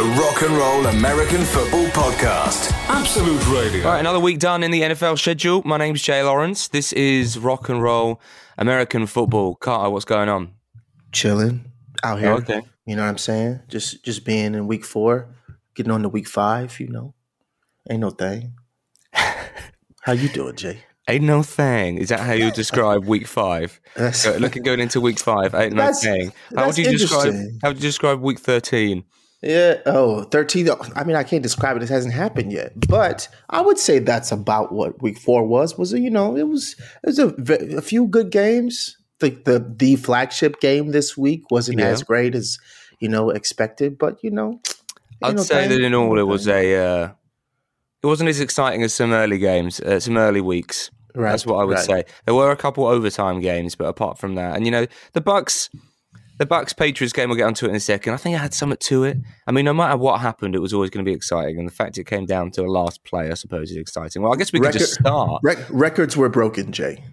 the Rock and Roll American Football Podcast. Absolute Radio. All right, another week done in the NFL schedule. My name's Jay Lawrence. This is Rock and Roll American Football. Carter, what's going on? Chilling out here. Oh, okay. You know what I'm saying? Just just being in week four, getting on to week five. You know, ain't no thing. How you doing, Jay? Ain't no thing. Is that how you describe week five? That's- Go- Looking going into week five, ain't no thing. How would you describe? How would you describe week thirteen? Yeah. Oh, 13. I mean, I can't describe it. It hasn't happened yet. But I would say that's about what week four was. Was it, you know, it was it was a, a few good games. The, the the flagship game this week wasn't Yeah. as great as, you know, expected. But, you know, I'd no say that in all, it was a. Uh, it wasn't as exciting as some early games, uh, some early weeks. Right, That's what I would right. say. There were a couple overtime games, but apart from that, and you know, the Bucks, the Bucks Patriots game. We'll get onto it in a second. I think it had something to it. I mean, no matter what happened, it was always going to be exciting, and the fact it came down to a last play, I suppose, is exciting. Well, I guess we could just start. Rec- records were broken, Jay.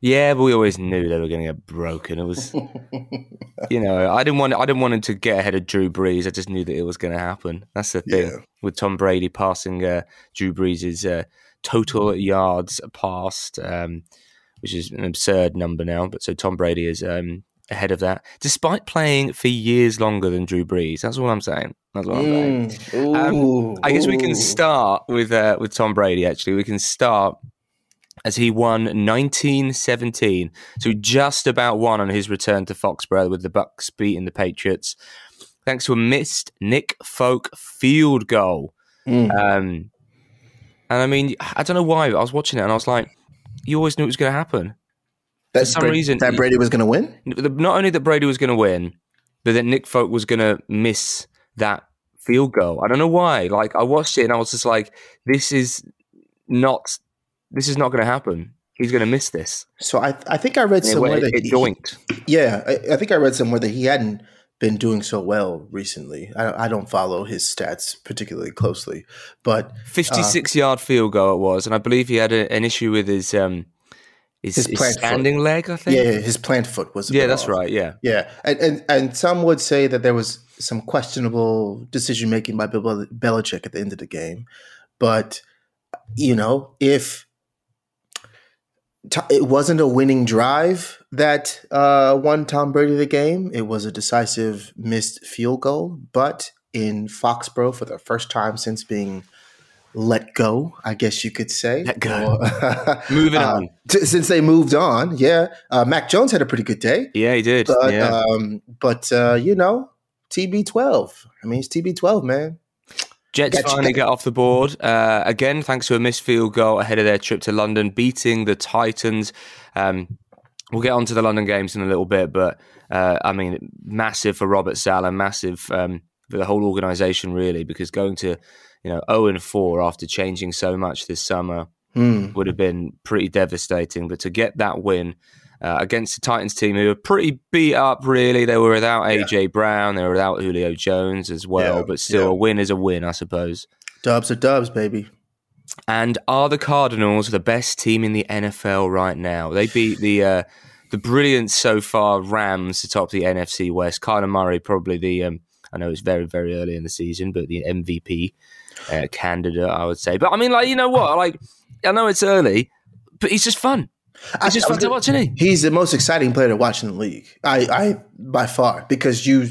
Yeah, but we always knew they were going to get broken. It was, you know, I didn't want I didn't want him to get ahead of Drew Brees. I just knew that it was going to happen. That's the thing Yeah. with Tom Brady passing uh, Drew Brees's uh, total yards passed, um, which is an absurd number now. But so Tom Brady is um, ahead of that, despite playing for years longer than Drew Brees. That's all I'm saying. That's what I'm saying. Mm. Um, Ooh, I guess we can start with uh, with Tom Brady. Actually, we can start as he won 1917, so just about won on his return to Foxborough with the Bucks beating the Patriots, thanks to a missed Nick Folk field goal. Mm. Um, and I mean, I don't know why, but I was watching it and I was like, you always knew it was going to happen. That some Bra- reason- that Brady was going to win. Not only that Brady was going to win, but that Nick Folk was going to miss that field goal. I don't know why. Like I watched it and I was just like, this is not, this is not going to happen. He's going to miss this. So I I think I read it, somewhere went- that it he- joinked. yeah I, I think I read somewhere that he hadn't been doing so well recently. I, I don't follow his stats particularly closely, but 56 yard field goal it was, and I believe he had a, an issue with his um his, His his plant foot. standing leg. I think. yeah, his plant foot was yeah, that's off. right. Yeah, Yeah, and, and and some would say that there was some questionable decision making by Bill Belichick at the end of the game, but you know if it wasn't a winning drive that uh, won Tom Brady the game, it was a decisive missed field goal. But in Foxborough, for the first time since being let go, I guess you could say, Let go. or- Moving uh, on. t- since they moved on, yeah, uh, Mac Jones had a pretty good day. Yeah, he did. But yeah. um, but uh, you know, TB12. I mean, it's TB12, man. Jets Gotcha. finally get off the board uh, again, thanks to a missed field goal ahead of their trip to London, beating the Titans. Um, we'll get on to the London games in a little bit, but uh, I mean, massive for Robert Saleh, massive um, the whole organisation, really, because going to you know zero and four after changing so much this summer Hmm. would have been pretty devastating. But to get that win uh, against the Titans team, who were pretty beat up, really, they were without AJ Brown, they were without Julio Jones as well, Yeah, but still, yeah. a win is a win, I suppose. Dubs are dubs, baby. And are the Cardinals the best team in the NFL right now? They beat the uh, the brilliant so far Rams to top the NFC West. Kyler Murray probably the um, I know it's very very early in the season, but the MVP uh, candidate I would say. But I mean, like you know what? Like I know it's early, but he's just fun. It's just fun to watch, isn't he? He's the most exciting player to watch in the league. I, I by far because you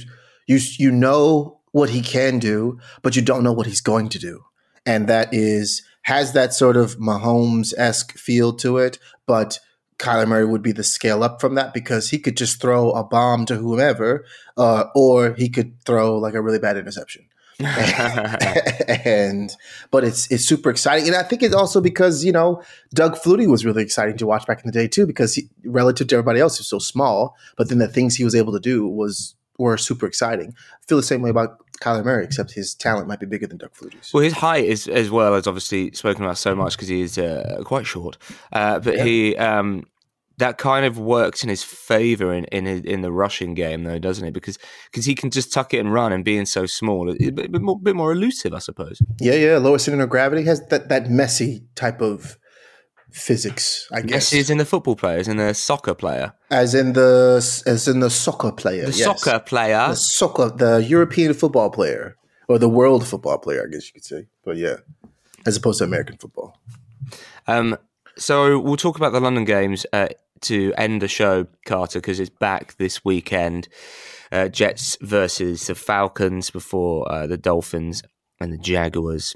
you you know what he can do, but you don't know what he's going to do, and that is has that sort of Mahomes esque feel to it, but. Kyler Murray would be the scale up from that because he could just throw a bomb to whomever, uh, or he could throw like a really bad interception. and but it's it's super exciting, and I think it's also because you know Doug Flutie was really exciting to watch back in the day too, because he, relative to everybody else, he was so small, but then the things he was able to do was were super exciting. I feel the same way about Kyler Murray, except his talent might be bigger than Doug Flutie's. Well, his height is as well as obviously spoken about so much because he is uh, quite short. Uh, but he um, that kind of works in his favor in in, in the rushing game, though, doesn't it? Because because he can just tuck it and run, and being so small, a bit, bit more bit more elusive, I suppose. Yeah, yeah, lower center of gravity has that that Messi type of physics, I guess. Is in the football player, is in the soccer player, as in the as in the soccer player, the yes. soccer player. the soccer, the European football player, or the world football player, I guess you could say. But yeah, as opposed to American football. Um, so we'll talk about the London games uh, to end the show, Carter, because it's back this weekend. Uh, Jets versus the Falcons before uh, the Dolphins and the Jaguars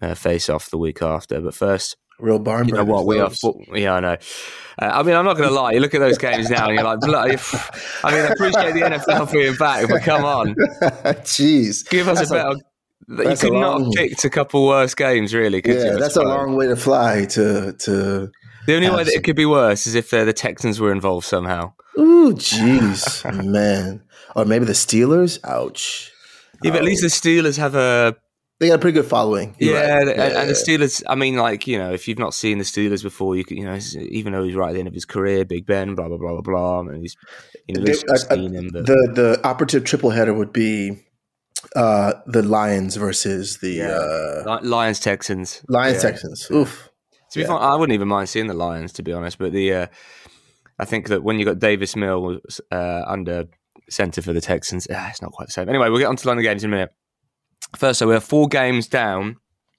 uh, face off the week after. But first, Real barn you know what? We are. those. Fo- yeah, I know. Uh, I mean, I'm not going to lie. You look at those games now, and you're like, bloody. I mean, I appreciate the NFL being back, but come on, Jeez. give us That's a better. you could not have picked a couple worse games, really. Could? Yeah, I that's a long way to fly to to. The only way that it could be worse is if uh, the Texans were involved somehow. Ooh, jeez, man. Or maybe the Steelers. Ouch. Yeah, but at least the Steelers have a They got a pretty good following. Yeah, right. and, and the Steelers. I mean, like you know, if you've not seen the Steelers before, you could, you know, even though he's right at the end of his career, Big Ben, blah blah blah blah blah, and he's you know, at least They- you've uh, uh, him. But the the operative triple header would be uh the Lions versus the Yeah. uh Lions Texans. Lions Yeah. Texans. Oof. To be Yeah. fair, I wouldn't even mind seeing the Lions, to be honest. But the uh, I think that when you got Davis Mills uh, under centre for the Texans, ah, it's not quite the same. Anyway, we'll get on to London games in a minute. First, so we're four games down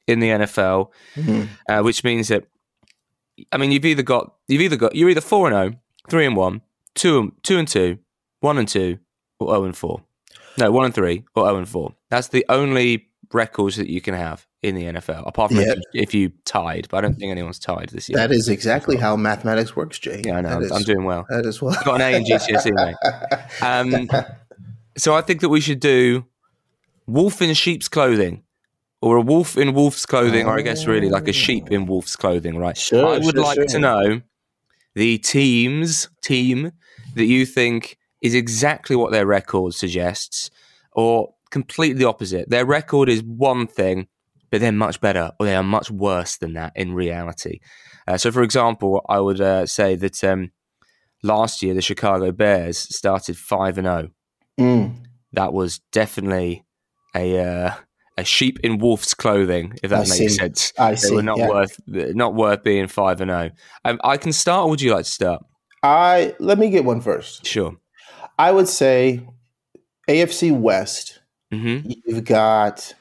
in the NFL, Mhm. uh, which means that I mean you've either got you've either got you're either four and zero, three and one, two and two and two, one and two, or zero and four. No, one and three or zero and four. That's the only records that you can have in the NFL, apart from Yeah. if, you, if you tied. But I don't think anyone's tied this year. That is exactly how mathematics works, Jay. Yeah, I know. I'm, is- I'm doing well. that is what. I've got an A in GCSE, mate. Um, so I think that we should do wolf in sheep's clothing, or a wolf in wolf's clothing, or I guess really like a sheep in wolf's clothing, right? Sure, I would sure, like sure. to know the teams team that you think is exactly what their record suggests, or completely the opposite. Their record is one thing, but they're much better, or they are much worse than that in reality. Uh, so, for example, I would uh, say that um, last year the Chicago Bears started five and zero. Mm. That was definitely a uh, a sheep in wolf's clothing, if that I makes see. sense. I They see. were not yeah. worth not worth being five and zero. Um, I can start. or Would you like to start? I let me get one first. Sure. I would say AFC West. hmm You've got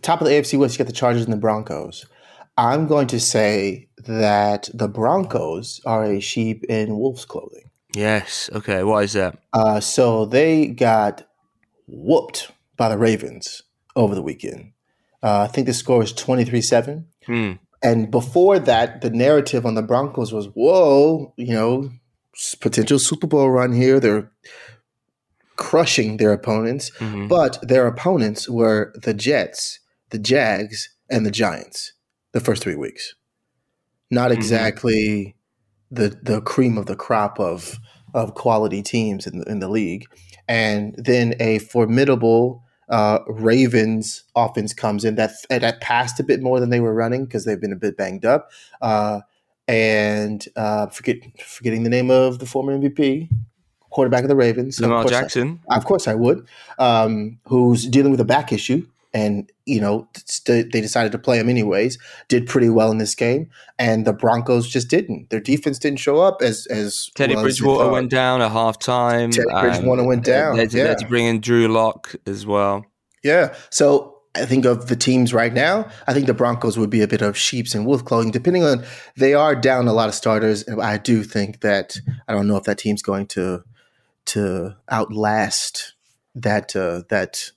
top of the AFC West. You got the Chargers and the Broncos. I'm going to say that the Broncos are a sheep in wolf's clothing. Yes. Okay. Why is that? Uh, so they got whooped by the Ravens over the weekend. Uh, I think the score was 23 7. Hmm. And before that, the narrative on the Broncos was, whoa, you know, potential Super Bowl run here. They're crushing their opponents. Mhm. But their opponents were the Jets, the Jags, and the Giants the first three weeks. Not Mhm. exactly the the cream of the crop of of quality teams in the, in the league. And then a formidable uh, Ravens offense comes in that that passed a bit more than they were running because they've been a bit banged up. Uh, and uh, forget forgetting the name of the former MVP quarterback of the Ravens, Of Lamar course I- Jackson. of course, I would. Um, who's dealing with a back issue, and you know st- they decided to play him anyways. Did pretty well in this game, and the Broncos just didn't. Their defense didn't show up as as Teddy well Bridgewater thought. went down at half time. Teddy Bridgewater went down, They had, to, they had to bring in Drew Lock as well. Yeah. So I think of the teams right now, I think the Broncos would be a bit of sheep's and wolf clothing, depending on they are down a lot of starters. And I do think that I don't know if that team's going to to outlast that uh, that.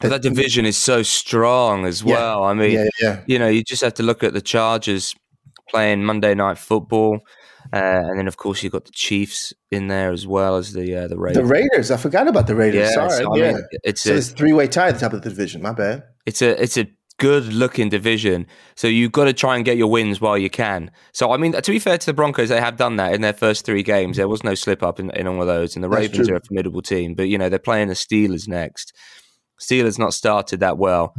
That division is so strong as Yeah. well. I mean, Yeah, yeah. you know, you just have to look at the Chargers playing Monday Night Football, uh, and then of course you've got the Chiefs in there as well as the uh, the Raiders. The Raiders. I forgot about the Raiders. Yeah, Sorry. so, yeah. mean, it's so a it's three way tie at the top of the division. My bad. it's a it's a good looking division. So you've got to try and get your wins while you can. So I mean, to be fair to the Broncos, they have done that in their first three games. There was no slip up in, in all of those, and the That's Ravens true. are a formidable team. But you know they're playing the Steelers next. Steelers not started that well.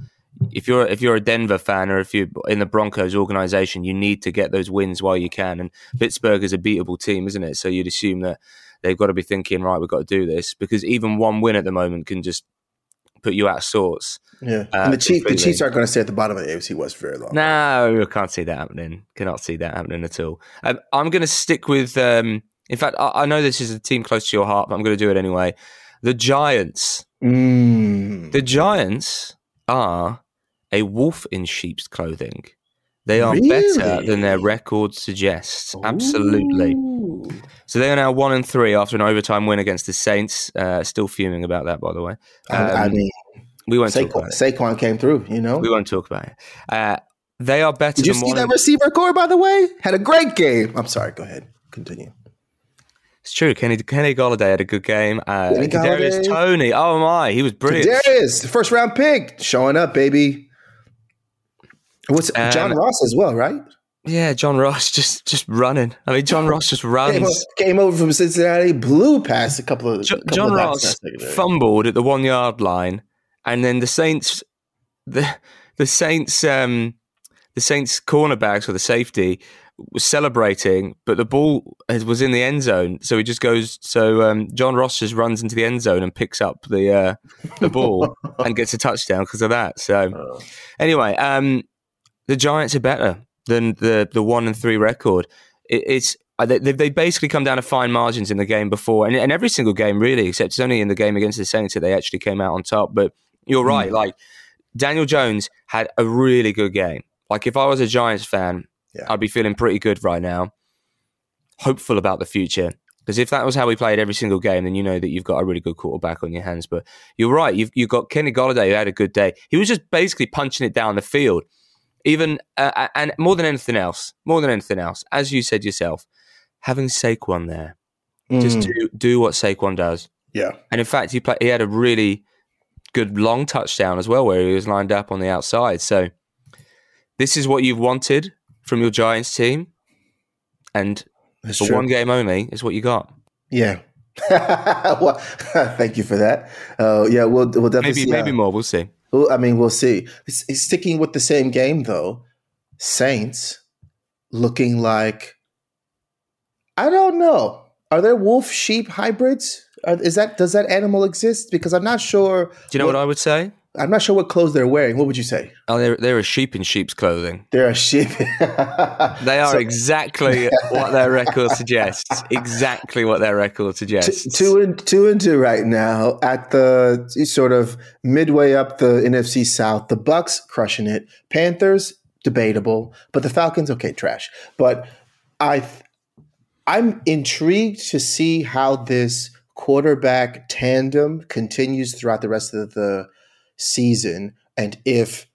If you're if you're a Denver fan or if you're in the Broncos organization, you need to get those wins while you can. And Pittsburgh is a beatable team, isn't it? So you'd assume that they've got to be thinking, right, we've got to do this because even one win at the moment can just put you out of sorts. Yeah. Uh, and the Chiefs, the. Chiefs aren't going to stay at the bottom of the AFC West for very long. No, I can't see that happening. Cannot see that happening at all. Um, I'm going to stick with. Um, in fact, I, I know this is a team close to your heart, but I'm going to do it anyway. The Giants. Mm. The Giants are a wolf in sheep's clothing. They are Really? better than their record suggests. Absolutely. Ooh. So they are now one and three after an overtime win against the Saints. Uh, still fuming about that, by the way. I, I Um, mean, We won't talk Saquon, about it. Saquon came through. You know. We won't talk about it. Uh, they are better Did you see that receiver corps? By the way, had a great game. I'm sorry. Go ahead. Continue. It's true. Kenny Kenny Golladay had a good game. Uh, Kadarius Toney. Oh my, he was brilliant. Darius, the first round pick, showing up, baby. What's John Um, Ross as well, right? Yeah, John Ross just just running. I mean, John Ross just Came, runs. came over from Cincinnati, blew past a couple of Jo- couple John of Ross in that secondary. fumbled at the one yard line, and then the Saints, the the Saints, um, the Saints cornerbacks or the safety was celebrating, but the ball has- was in the end zone, so he just goes. So um, John Ross just runs into the end zone and picks up the uh, the ball and gets a touchdown because of that. So Oh. anyway, um, the Giants are better than the the one and three record. It, it's uh, they, they they basically come down to fine margins in the game before, and, and every single game really, except it's only in the game against the Saints that they actually came out on top. But you're right, like Daniel Jones had a really good game. Like if I was a Giants fan, Yeah. I'd be feeling pretty good right now, hopeful about the future. Because if that was how we played every single game, then you know that you've got a really good quarterback on your hands. But you're right, you've you've got Kenny Golladay who had a good day. He was just basically punching it down the field, even uh, and more than anything else, more than anything else, as you said yourself, having Saquon there, just Mm, do do what Saquon does. yeah. And in fact, he play, he had a really good long touchdown as well, where he was lined up on the outside. So this is what you've wanted from your Giants team, and That's for true. one game only is what you got. Yeah. well, thank you for that. Uh, yeah, we'll we'll definitely Maybe see. maybe uh, more. We'll see. well, I mean, we'll see. S- Sticking with the same game though, Saints looking like I don't know. Are there wolf sheep hybrids? Is that does that animal exist? Because I'm not sure. Do you know what I would say? I'm not sure what clothes they're wearing. What would you say? Oh, they're, they're a sheep in sheep's clothing. They're a sheep. They are exactly what their record suggests. Exactly what their record suggests. Two and two and two right now at the sort of midway up the NFC South. The Bucks crushing it. Panthers debatable, but the Falcons okay trash. But I I'm intrigued to see how this quarterback tandem continues throughout the rest of the season and if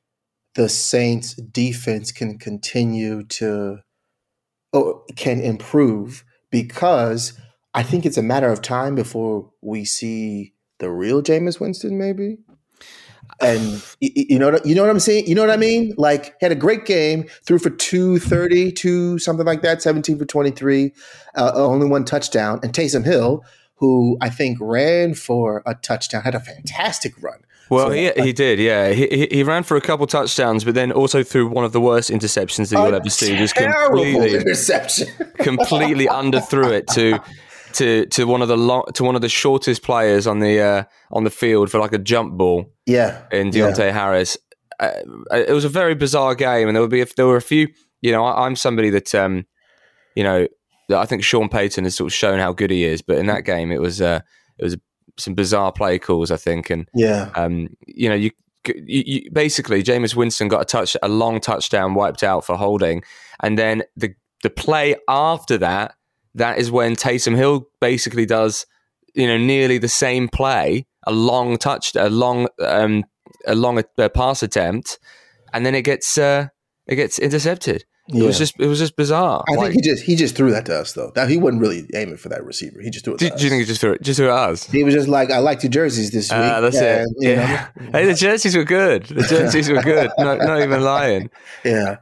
the Saints defense can continue to or can improve because I think it's a matter of time before we see the real Jameis Winston, maybe. And you know, what- you know what I'm saying. You know what I mean. Like, had a great game, threw for 230, two something like that, 17 for 23, uh, only one touchdown. And Taysom Hill, who I think ran for a touchdown, had a fantastic run. Well, So, he, he did, yeah. He, he he ran for a couple touchdowns, but then also threw one of the worst interceptions that you'll ever see. Just completely, interception. completely underthrew it to to to one of the long, to one of the shortest players on the uh, on the field for like a jump ball yeah, in yeah. Deonte Harris. Uh, it was a very bizarre game, and there would be if there were a few. You know, I, I'm somebody that um, you know, that I think Sean Payton has sort of shown how good he is, but in that game, it was uh, it was some bizarre play calls, I think, and yeah. um, you know, you, you, you basically Jameis Winston got a touch, a long touchdown wiped out for holding, and then the the play after that, that is when Taysom Hill basically does, you know, nearly the same play, a long touch, a long, um, a long uh, pass attempt, and then it gets uh, it gets intercepted. It was just it was just bizarre. I Like, think he just he just threw that to us though. That he wasn't really aiming for that receiver. He just threw it. do, to do you think he just threw it just threw it at us? He was just like, I like your jerseys this week. Uh, that's And, it. you Yeah. know, hey, the jerseys were good. The jerseys were good. No, not even lying. yeah.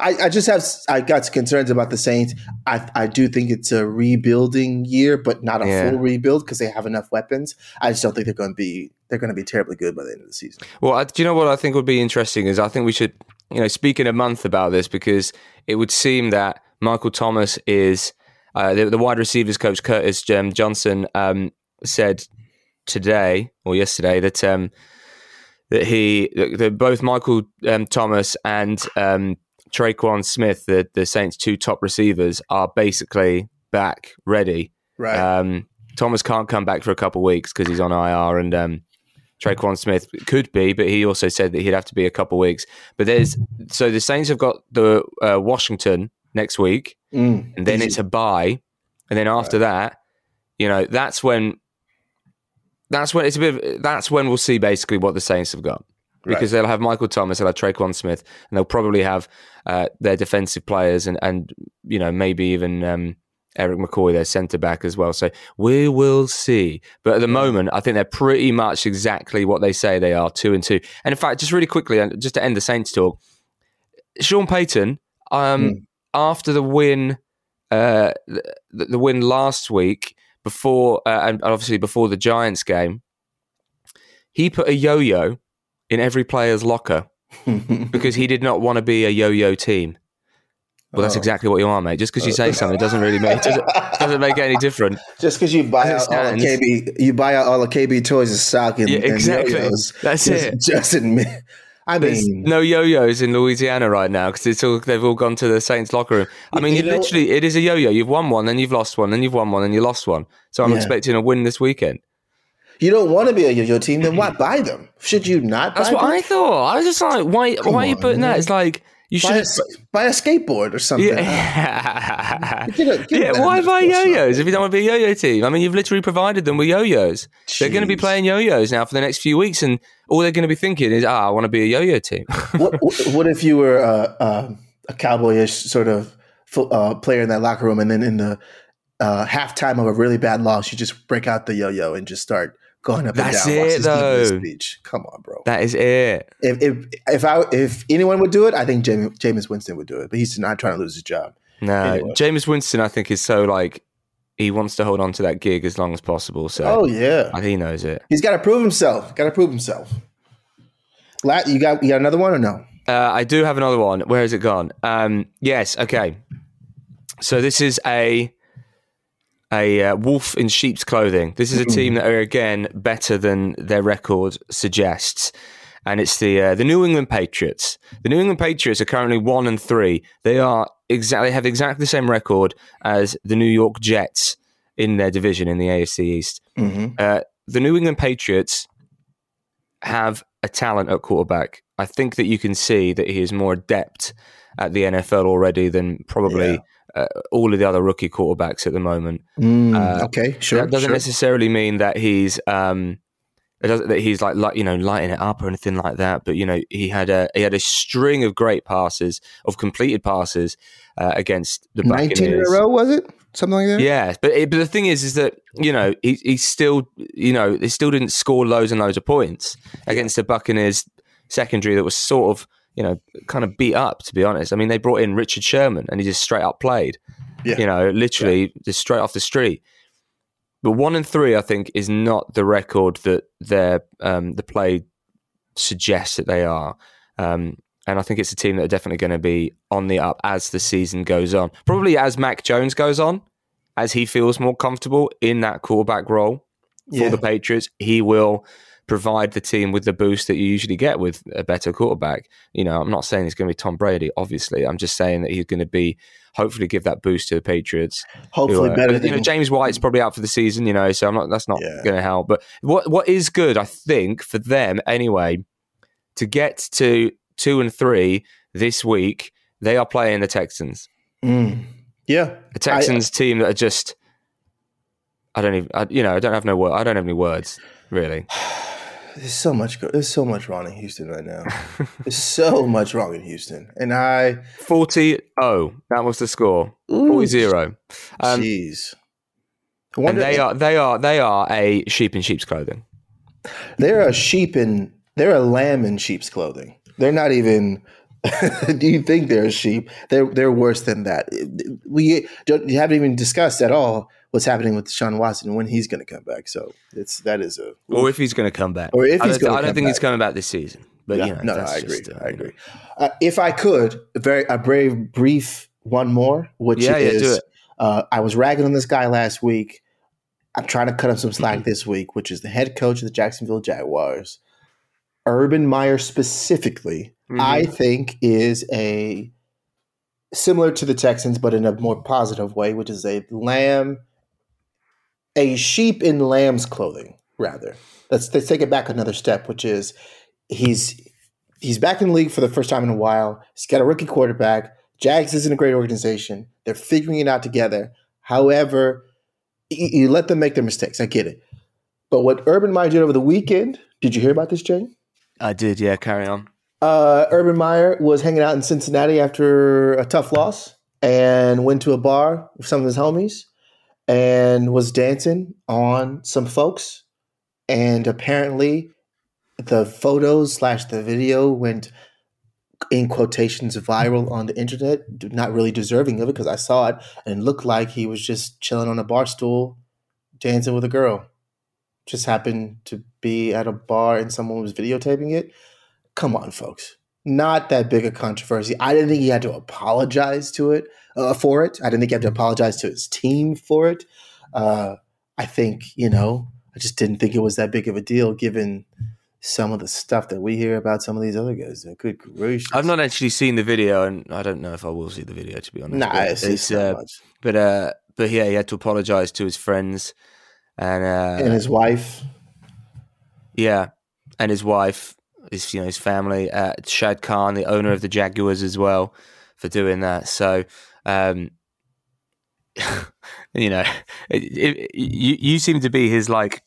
I, I just have I got concerns about the Saints. I I do think it's a rebuilding year, but not a Yeah. full rebuild because they have enough weapons. I just don't think they're going to be they're going to be terribly good by the end of the season. Well, I, do you know what I think would be interesting is I think we should, you know, speak in a month about this because it would seem that Michael Thomas is uh, the, the wide receivers coach Curtis um, Johnson um, said today or yesterday that um, that he that both Michael um, Thomas and um, Tre'Quan Smith, the the Saints' two top receivers, are basically back ready. Right. Um, Thomas can't come back for a couple of weeks because he's on IR, and um, Tre'Quan Smith could be, but he also said that he'd have to be a couple weeks. But there's so the Saints have got the uh, Washington next week, Mm. and then it's a bye, and then after that, you know, that's when that's when it's a bit. Of, that's when we'll see basically what the Saints have got because they'll have Michael Thomas, they'll have Tre'Quan Smith, and they'll probably have uh, their defensive players and and you know maybe even. Um, Erik McCoy, their centre back as well. So we will see. But at the moment, I think they're pretty much exactly what they say they are, two and two. And in fact, just really quickly, and just to end the Saints talk, Sean Payton, um, Mm. after the win, uh, the, the win last week, before uh, and obviously before the Giants game, he put a yo-yo in every player's locker because he did not want to be a yo-yo team. Well, that's Oh. exactly what you are, mate. Just because you say something, doesn't really make doesn't, doesn't make it any different. Just because you buy out all the. KB, you buy out all the KB toys and stock and, Yeah, and exactly. yo-yos. That's just, it. Just admit. I There's mean, no yo-yos in Louisiana right now because it's all they've all gone to the Saints locker room. I mean, You know- literally it is a yo-yo. You've won one, then you've lost one, then you've won one, then you lost one. So I'm Yeah. expecting a win this weekend. you don't want to be a yo-yo team, then why buy them? Should you not? That's what them? I thought. I was just like, why? Come why are you putting man. that? It's like you buy a, should. s- buy a skateboard or something. Yeah, Get a- get yeah. Why buy yo-yos if you don't want to be a yo-yo team? I mean, you've literally provided them with yo-yos. They're going to be playing yo-yos now for the next few weeks, and all they're going to be thinking is, "Ah, I want to be a yo-yo team." what, what what if you were uh, uh, a cowboyish sort of uh, player in that locker room, and then in the uh, halftime of a really bad loss, you just break out the yo-yo and just start going up That's and down. it, though. Speech. Come on, bro. that is it. If if if I if anyone would do it, I think Jamie, Jameis Winston would do it, but he's not trying to lose his job. No, Anyway. Jameis Winston, I think, is so like he wants to hold on to that gig as long as possible. So Oh yeah, I think he knows it. he's got to prove himself. Got to prove himself. La- you got you got another one or no? Uh, I do have another one. Where has it gone? Um, yes. Okay. So this is a a uh, wolf in sheep's clothing. This is a team that are again better than their record suggests, and it's the uh, the New England Patriots. The New England Patriots are currently one and three. They are exactly have exactly the same record as the New York Jets in their division in the AFC East. Mm-hmm. Uh, the New England Patriots have a talent at quarterback. I think that you can see that he is more adept at the NFL already than probably uh, all of the other rookie quarterbacks at the moment. Uh, okay, sure. that doesn't sure. necessarily mean that he's um, it doesn't, that he's like, like you know lighting it up or anything like that. But you know he had a he had a string of great passes of completed passes uh, against the Buccaneers. Nineteen in a row, was it? Something like that. Yeah, but it, but the thing is, is that you know he he still you know they still didn't score loads and loads of points against the Buccaneers secondary that was sort of you know kind of beat up. To be honest, I mean they brought in Richard Sherman and he just straight up played. Yeah. You know, literally just straight off the street. But one and three, I think, is not the record that their um, the play suggests that they are. Um, and I think it's a team that are definitely going to be on the up as the season goes on. Probably as Mac Jones goes on, as he feels more comfortable in that quarterback role for Yeah. the Patriots, he will provide the team with the boost that you usually get with a better quarterback. You know, I'm not saying he's going to be Tom Brady, obviously. I'm just saying that he's going to be hopefully give that boost to the Patriots. Hopefully are- better you than know, James White's probably out for the season, you know, so I'm not that's not Yeah. going to help. But what what is good, I think, for them anyway, to get to two and three this week, they are playing the Texans. Mm. Yeah, the Texans team that are just I don't even I, you know, I don't have no word I don't have any words, really. There's so much. There's so much wrong in Houston right now. There's so much wrong in Houston, and I, 40 0. That was the score. 40 0. Um, jeez, and they are they are they are a sheep in sheep's clothing. they're a sheep in they're a lamb in sheep's clothing. They're not even. do you think they're a sheep? They're they're worse than that. We don't, you haven't even discussed at all what's happening with Sean Watson when he's going to come back. So it's that is a Or if he's going to come back. Or if I he's don't, gonna I don't think he's coming back this season. But Yeah, you know, no, no, I agree. just, uh, I agree. Uh, if I could, a very a very brief one more, which Yeah, yeah, is, do it. Uh, I was ragging on this guy last week. I'm trying to cut him some slack Mm-hmm. this week, which is the head coach of the Jacksonville Jaguars, Urban Meyer specifically. Mhm. I think is a similar to the Texans, but in a more positive way, which is a lamb, a sheep in lamb's clothing. rather. Let's let's take it back another step, which is he's he's back in the league for the first time in a while. He's got a rookie quarterback. Jags isn't a great organization. They're figuring it out together. However, you, you let them make their mistakes. I get it. But what Urban Meyer did over the weekend, did you hear about this, Jay? I did, yeah. Carry on. Uh, Urban Meyer was hanging out in Cincinnati after a tough loss and went to a bar with some of his homies and was dancing on some folks. And apparently, the photos slash the video went in quotations viral on the internet. Not really deserving of it because I saw it and it looked like he was just chilling on a bar stool, dancing with a girl. Just happened to be at a bar and someone was videotaping it. Come on, folks. Not that big a controversy. I didn't think he had to apologize to it uh, for it. I didn't think he had to apologize to his team for it. Uh, I think you know. I just didn't think it was that big of a deal given some of the stuff that we hear about some of these other guys. Good gracious! I've not actually seen the video, and I don't know if I will see the video to be honest. Nah, but it's, it's uh, much. but uh, but yeah, he had to apologize to his friends, and uh, And his wife. yeah, and his wife, his you know his family, uh, Shad Khan, the owner of the Jaguars, as well, for doing that. So. Um, you know, it, it, you you seem to be his like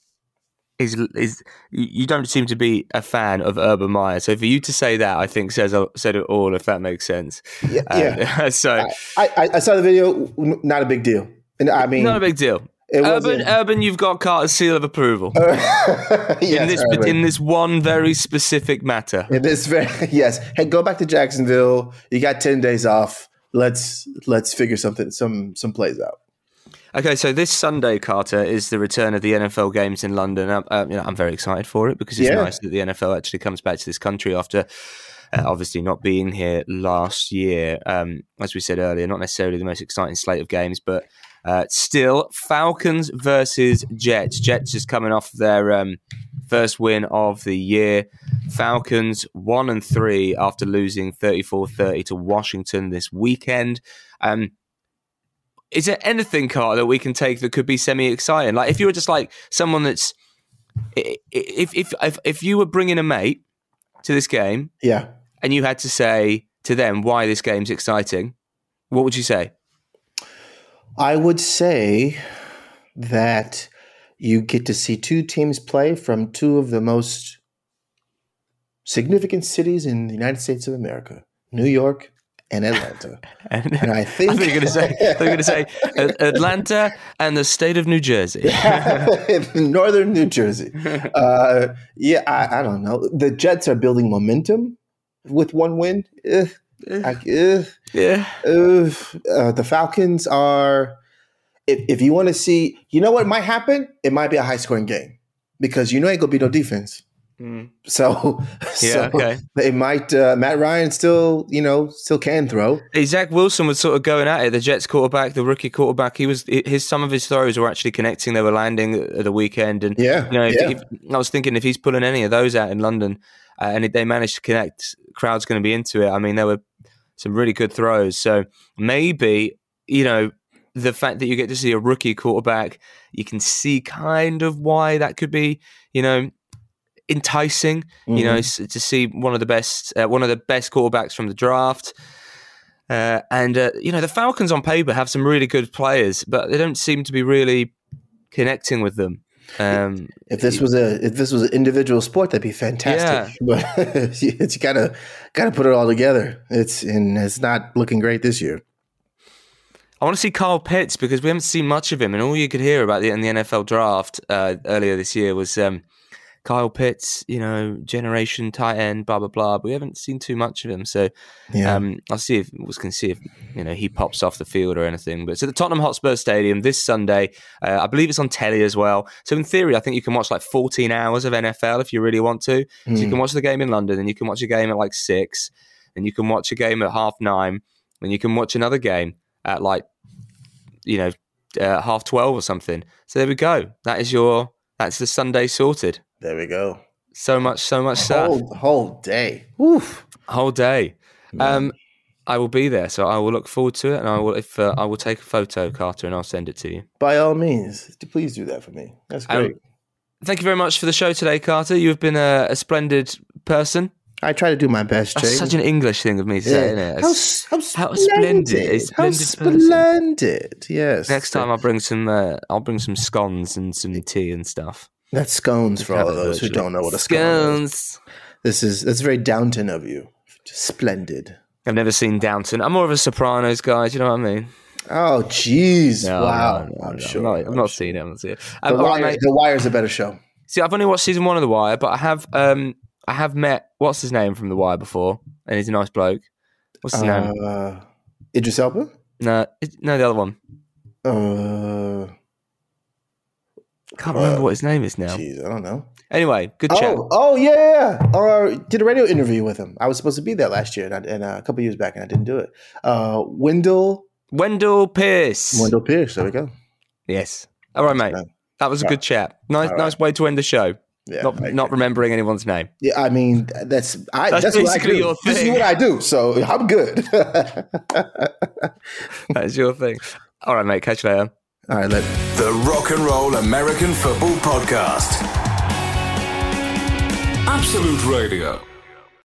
his his. You don't seem to be a fan of Urban Meyer, so for you to say that, I think says said it all. If that makes sense. Yeah, yeah. So I, I, I saw the video. Not a big deal. And I mean, not a big deal. It Urban, wasn't- Urban, you've got Carter's seal of approval yes, in this Urban. in this one very specific matter. In this very yes. Hey, go back to Jacksonville. You got ten days off. Let's let's figure something some some plays out. Okay, so this Sunday, Carter, is the return of the NFL games in London. Um, uh, you know, I'm very excited for it because it's Yeah. nice that the NFL actually comes back to this country after uh, obviously not being here last year. Um, as we said earlier, not necessarily the most exciting slate of games, but uh, still Falcons versus Jets. Jets is coming off their um, first win of the year. Falcons one and three after losing 34-30 to Washington this weekend. Um, is there anything, Carter, that we can take that could be semi-exciting? Like if you were just like someone that's, if if if, if you were bringing a mate to this game Yeah. and you had to say to them why this game's exciting, what would you say? I would say that you get to see two teams play from two of the most significant cities in the United States of America, New York and Atlanta. And, And I think I thought you were going to say, I thought you were going to say Atlanta and the state of New Jersey. Northern New Jersey. Uh, yeah, I, I don't know. The Jets are building momentum with one win. Eh, Eh, yeah. uh, uh, the Falcons are. If, if you want to see, you know what might happen? It might be a high scoring game because you know ain't gonna be no defense. Mm. So, Yeah, so okay. they might. Uh, Matt Ryan still, you know, still can throw. Hey, Zach Wilson was sort of going at it. The Jets quarterback, the rookie quarterback, he was his some of his throws were actually connecting. They were landing at the weekend, and Yeah, you know, if, yeah. if, I was thinking if he's pulling any of those out in London, uh, and if they managed to connect, crowd's going to be into it. I mean, there were some really good throws, so maybe you know the fact that you get to see a rookie quarterback, you can see kind of why that could be, you know. Enticing, you know, Mhm. to see one of the best, uh, one of the best quarterbacks from the draft, uh, and uh, you know the Falcons on paper have some really good players, but they don't seem to be really connecting with them. Um, if this was a if this was an individual sport, that'd be fantastic. But it's gotta gotta put it all together. It's and it's not looking great this year. I want to see Carl Pitts because we haven't seen much of him, and all you could hear about it in the NFL draft uh, earlier this year was um, Kyle Pitts, you know, generation tight end, blah blah blah. But we haven't seen too much of him, so Yeah. um, I'll see if we can see if you know he pops off the field or anything. But at the Tottenham Hotspur Stadium this Sunday. Uh, I believe it's on telly as well. So in theory, I think you can watch like 14 hours of NFL if you really want to. So you Mm. can watch the game in London, and you can watch a game at like six, and you can watch a game at half nine, and you can watch another game at like you know uh, half twelve or something. So there we go. That is your that's the Sunday sorted. There we go. So much, so much stuff. Whole whole day. Oof. Whole day. Um, I will be there, so I will look forward to it, and I will if uh, I will take a photo, Carter, and I'll send it to you. By all means, please do that for me. That's Um, great. thank you very much for the show today, Carter. You have been a, a splendid person. I try to do my best, Jay. That's such an English thing of me to say, isn't it? How, It's- how, how splendid. splendid, How splendid person. splendid. Yes. Next time I'll bring some. Uh, I'll bring some scones and some tea and stuff. That's scones for all of those who don't know what a scone is. scones. This is that's very Downton of you. Splendid. I've never seen Downton. I'm more of a Sopranos guy. Do you know what I mean? Oh, jeez! No, wow, no, no, I'm no, sure. I'm not, I've I'm not sure. seen it. I've not seen it. The, Um, all right, Wire, mate. the Wire's a better show. See, I've only watched season one of The Wire, but I have. Um, I have met what's his name from The Wire before, and he's a nice bloke. What's his name? Uh, Idris Elba. No, it- no, the other one. Uh, Can't remember Uh, what his name is now. jeez, I don't know. Anyway, good chat. Oh, oh yeah, yeah. Uh, did a radio interview with him. I was supposed to be there last year, and, I, and uh, a couple years back, and I didn't do it. Uh, Wendell, Wendell Pierce. Wendell Pierce. There we go. Yes. All right, mate. That was a good chat. Nice, right. nice way to end the show. Yeah, not, not remembering anyone's name. Yeah, I mean that's I, That's that's, what I do. your This is what I do, so I'm good. That's your thing. All right, mate. Catch you later. All right, let The Rock and Roll American Football Podcast. Absolute Radio.